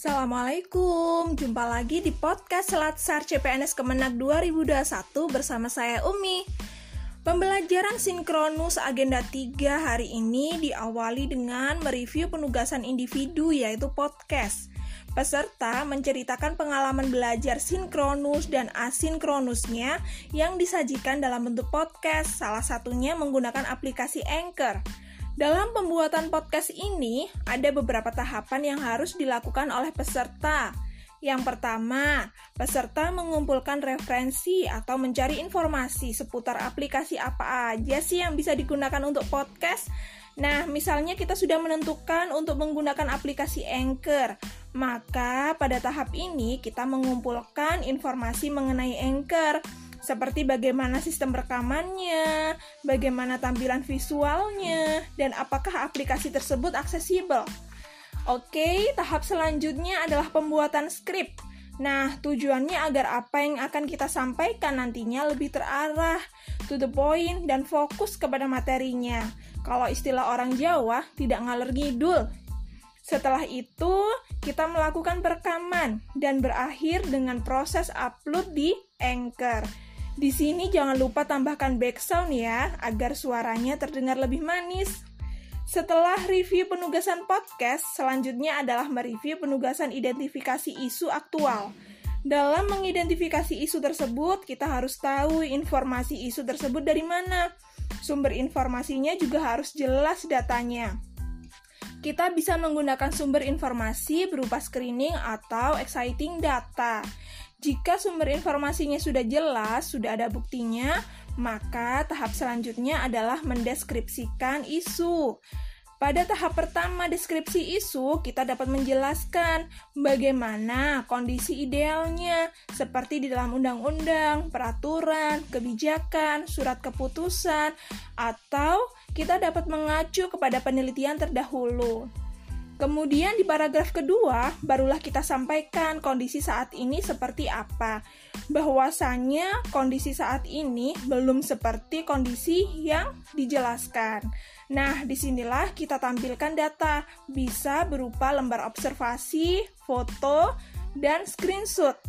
Assalamualaikum, jumpa lagi di podcast Selatsar CPNS Kemenag 2021 bersama saya Umi. Pembelajaran sinkronus agenda 3 hari ini diawali dengan mereview penugasan individu yaitu podcast. Peserta menceritakan pengalaman belajar sinkronus dan asinkronusnya yang disajikan dalam bentuk podcast, salah satunya menggunakan aplikasi Anchor. Dalam pembuatan podcast ini, ada beberapa tahapan yang harus dilakukan oleh peserta. Yang pertama, peserta mengumpulkan referensi atau mencari informasi seputar aplikasi apa aja sih yang bisa digunakan untuk podcast. Nah, misalnya kita sudah menentukan untuk menggunakan aplikasi Anchor, maka pada tahap ini kita mengumpulkan informasi mengenai Anchor seperti bagaimana sistem rekamannya, bagaimana tampilan visualnya, dan apakah aplikasi tersebut aksesibel. Oke, tahap selanjutnya adalah pembuatan skrip. Nah, tujuannya agar apa yang akan kita sampaikan nantinya lebih terarah, to the point, dan fokus kepada materinya. Kalau istilah orang Jawa, tidak ngalor ngidul. Setelah itu, kita melakukan perekaman dan berakhir dengan proses upload di Anchor. Di sini jangan lupa tambahkan background ya, agar suaranya terdengar lebih manis. Setelah review penugasan podcast, selanjutnya adalah mereview penugasan identifikasi isu aktual. Dalam mengidentifikasi isu tersebut, kita harus tahu informasi isu tersebut dari mana. Sumber informasinya juga harus jelas datanya. Kita bisa menggunakan sumber informasi berupa screening atau exciting data. Jika sumber informasinya sudah jelas, sudah ada buktinya, maka tahap selanjutnya adalah mendeskripsikan isu. Pada tahap pertama deskripsi isu, kita dapat menjelaskan bagaimana kondisi idealnya, seperti di dalam undang-undang, peraturan, kebijakan, surat keputusan, atau kita dapat mengacu kepada penelitian terdahulu. Kemudian di paragraf kedua, barulah kita sampaikan kondisi saat ini seperti apa. Bahwasannya kondisi saat ini belum seperti kondisi yang dijelaskan. Nah, di sinilah kita tampilkan data, bisa berupa lembar observasi, foto, dan screenshot.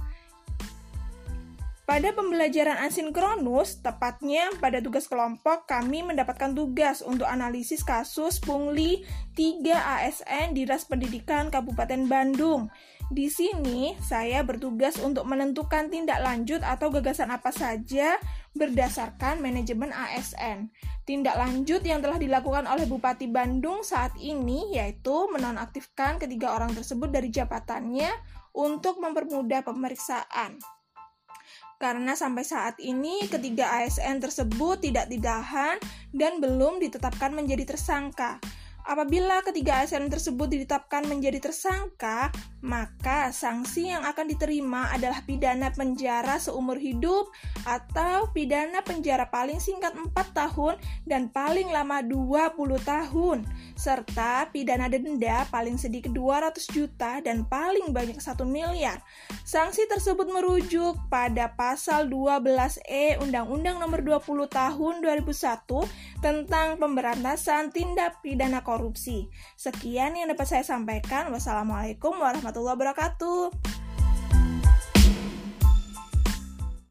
Pada pembelajaran asinkronus, tepatnya pada tugas kelompok, kami mendapatkan tugas untuk analisis kasus pungli 3 ASN di Dinas Pendidikan Kabupaten Bandung. Di sini, saya bertugas untuk menentukan tindak lanjut atau gagasan apa saja berdasarkan manajemen ASN. Tindak lanjut yang telah dilakukan oleh Bupati Bandung saat ini yaitu menonaktifkan ketiga orang tersebut dari jabatannya untuk mempermudah pemeriksaan karena sampai saat ini ketiga ASN tersebut tidak ditahan dan belum ditetapkan menjadi tersangka. Apabila ketiga ASN tersebut ditetapkan menjadi tersangka, maka sanksi yang akan diterima adalah pidana penjara seumur hidup atau pidana penjara paling singkat 4 tahun dan paling lama 20 tahun, serta pidana denda paling sedikit 200 juta dan paling banyak 1 miliar. Sanksi tersebut merujuk pada pasal 12E Undang-Undang Nomor 20 Tahun 2001 tentang pemberantasan tindak pidana korupsi. Sekian yang dapat saya sampaikan. Wassalamualaikum warahmatullahi wabarakatuh.